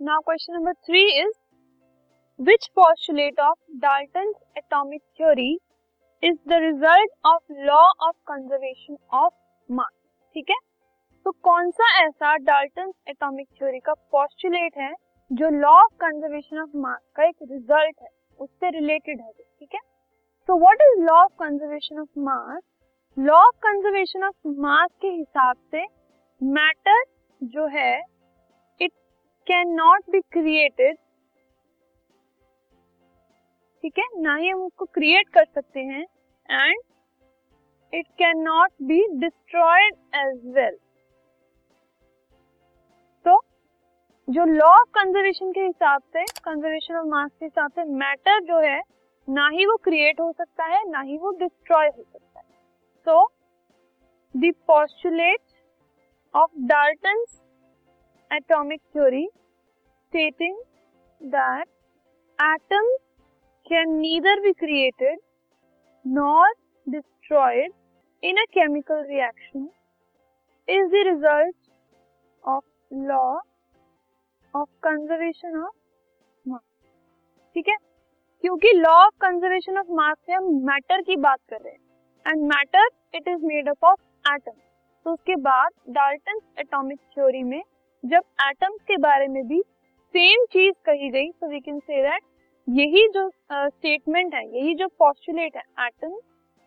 Now question number 3 is, which postulate of Dalton's atomic theory is the result of law of conservation of mass? ठीक है? तो कौन सा ऐसा Dalton atomic theory का postulate है जो law of conservation of mass का एक रिज़ल्ट है? उससे रिलेटेड है ठीक है? So what is law of conservation of mass law of conservation of mass के हिसाब से मैटर जो है it can not be created ठीक है? ना ही हम उसको क्रिएट कर सकते हैं and it can not be destroyed as well तो जो लॉ ऑफ़ कंजर्वेशन के हिसाब से कंजर्वेशन ऑफ़ मास के हिसाब से मैटर जो है, ना ही वो क्रिएट हो सकता है, ना ही वो डिस्ट्रॉय हो सकता है। So the of Dalton atomic theory stating that atoms can neither be created nor destroyed in a chemical reaction is the result of law of conservation of mass ठीक है? क्योंकि law of conservation of mass से हम matter की बात कर रहे हैं। And matter it is made up of atom तो उसके बाद डाल्टन एटॉमिक थ्योरी में जब एटम्स के बारे में भी सेम चीज़ कही गई तो वी कैन से दैट यही जो स्टेटमेंट uh, है यही जो पॉस्टुलेट है atom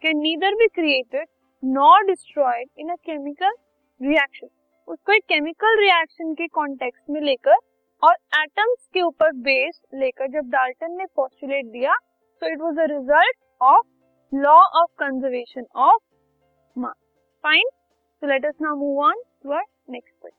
can neither be created nor destroyed in a chemical reaction उसको एक केमिकल रिएक्शन के कॉन्टेक्स्ट में लेकर और एटम्स के ऊपर बेस लेकर जब डाल्टन ने पोस्टुलेट दिया तो it was a result of law of conservation of mass fine so let us now move on to our next question